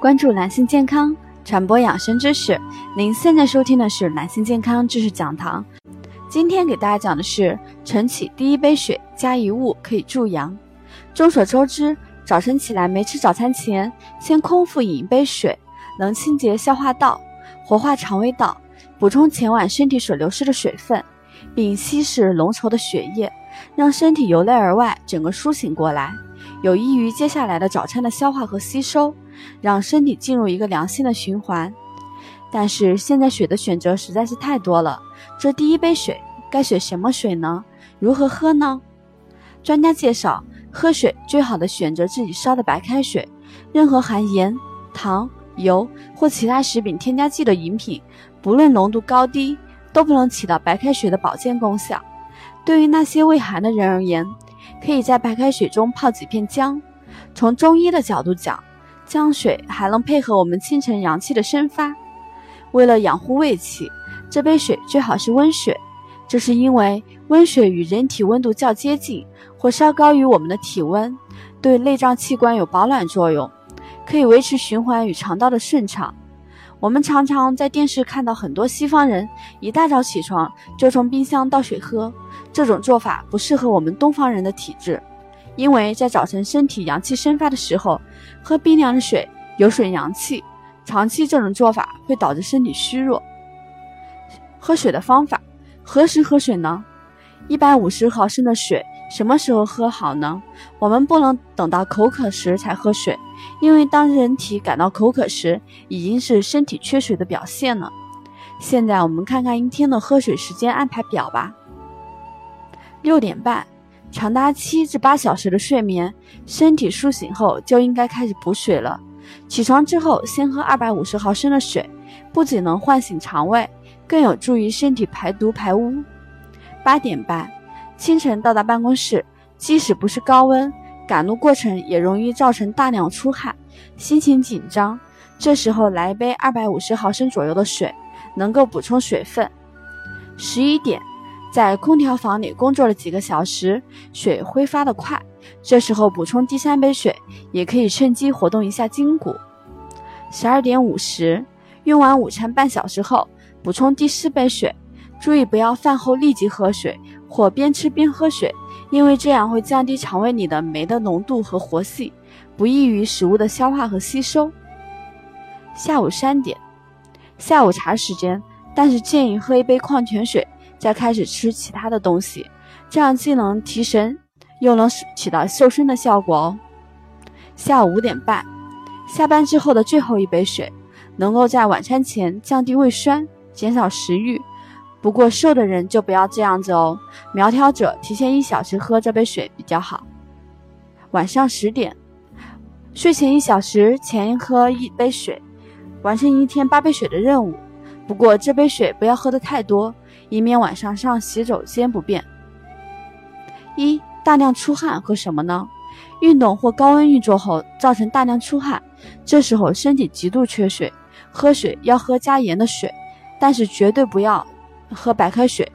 关注男性健康，传播养生知识。您现在收听的是男性健康知识讲堂。今天给大家讲的是晨起第一杯水加一物可以助阳。众所周知，早晨起来没吃早餐前，先空腹饮一杯水，能清洁消化道，活化肠胃道，补充前晚身体所流失的水分，并稀释浓稠的血液，让身体由内而外整个苏醒过来，有益于接下来的早餐的消化和吸收。让身体进入一个良性的循环，但是现在水的选择实在是太多了。这第一杯水该选什么水呢？如何喝呢？专家介绍，喝水最好的选择自己烧的白开水。任何含盐、糖、油或其他食品添加剂的饮品，不论浓度高低，都不能起到白开水的保健功效。对于那些胃寒的人而言，可以在白开水中泡几片姜。从中医的角度讲，姜水还能配合我们清晨阳气的生发。为了养护胃气，这杯水最好是温水。这是因为温水与人体温度较接近，或稍高于我们的体温，对内脏器官有保暖作用，可以维持循环与肠道的顺畅。我们常常在电视看到很多西方人一大早起床就从冰箱倒水喝，这种做法不适合我们东方人的体质。因为在早晨身体阳气生发的时候，喝冰凉的水有损阳气，长期这种做法会导致身体虚弱。喝水的方法，何时喝水呢？一百五十毫升的水什么时候喝好呢？我们不能等到口渴时才喝水，因为当人体感到口渴时，已经是身体缺水的表现了。现在我们看看一天的喝水时间安排表吧。六点半。长达七至八小时的睡眠，身体苏醒后就应该开始补水了。起床之后，先喝二百五十毫升的水，不仅能唤醒肠胃，更有助于身体排毒排污。八点半，清晨到达办公室，即使不是高温，赶路过程也容易造成大量出汗，心情紧张。这时候来一杯二百五十毫升左右的水，能够补充水分。十一点。在空调房里工作了几个小时，水挥发的快，这时候补充第三杯水，也可以趁机活动一下筋骨。十二点五十，用完午餐半小时后，补充第四杯水，注意不要饭后立即喝水，或边吃边喝水，因为这样会降低肠胃里的酶的浓度和活性，不易于食物的消化和吸收。下午三点，下午茶时间，但是建议喝一杯矿泉水。再开始吃其他的东西，这样既能提神，又能起到瘦身的效果哦。下午五点半，下班之后的最后一杯水，能够在晚餐前降低胃酸，减少食欲。不过瘦的人就不要这样子哦，苗条者提前一小时喝这杯水比较好。晚上十点，睡前一小时前喝一杯水，完成一天八杯水的任务。不过这杯水不要喝的太多。以免晚上上洗手间不便。一大量出汗喝什么呢？运动或高温运作后造成大量出汗，这时候身体极度缺水，喝水要喝加盐的水，但是绝对不要喝白开水，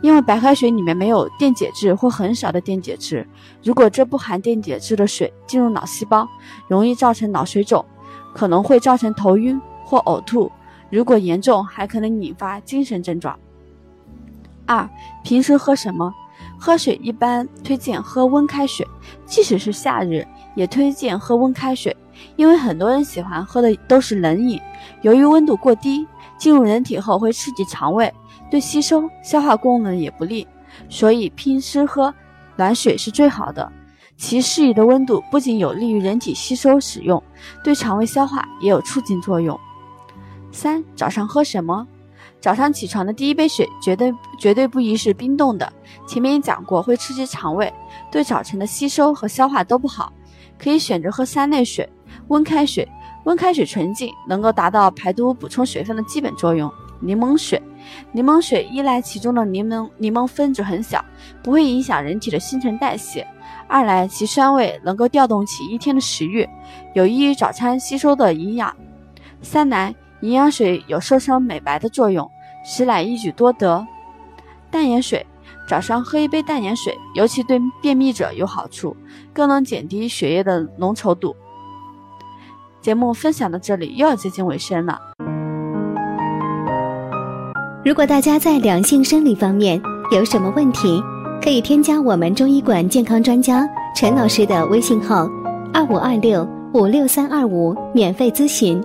因为白开水里面没有电解质或很少的电解质。如果这不含电解质的水进入脑细胞，容易造成脑水肿，可能会造成头晕或呕吐，如果严重还可能引发精神症状。二，平时喝什么？喝水一般推荐喝温开水，即使是夏日，也推荐喝温开水，因为很多人喜欢喝的都是冷饮。由于温度过低，进入人体后会刺激肠胃，对吸收、消化功能也不利，所以平时喝暖水是最好的。其适宜的温度不仅有利于人体吸收使用，对肠胃消化也有促进作用。三，早上喝什么？早上起床的第一杯水绝对绝对不宜是冰冻的，前面也讲过会刺激肠胃，对早晨的吸收和消化都不好。可以选择喝三类水：温开水、温开水纯净，能够达到排毒补充水分的基本作用。柠檬水，柠檬水一来其中的柠檬柠檬分子很小，不会影响人体的新陈代谢；二来其酸味能够调动起一天的食欲，有益于早餐吸收的营养；三来营养水有瘦身美白的作用，实乃一举多得。淡盐水，早上喝一杯淡盐水，尤其对便秘者有好处，更能减低血液的浓稠度。节目分享到这里又要接近尾声了。如果大家在两性生理方面有什么问题，可以添加我们中医馆健康专家陈老师的微信号：二五二六五六三二五，免费咨询。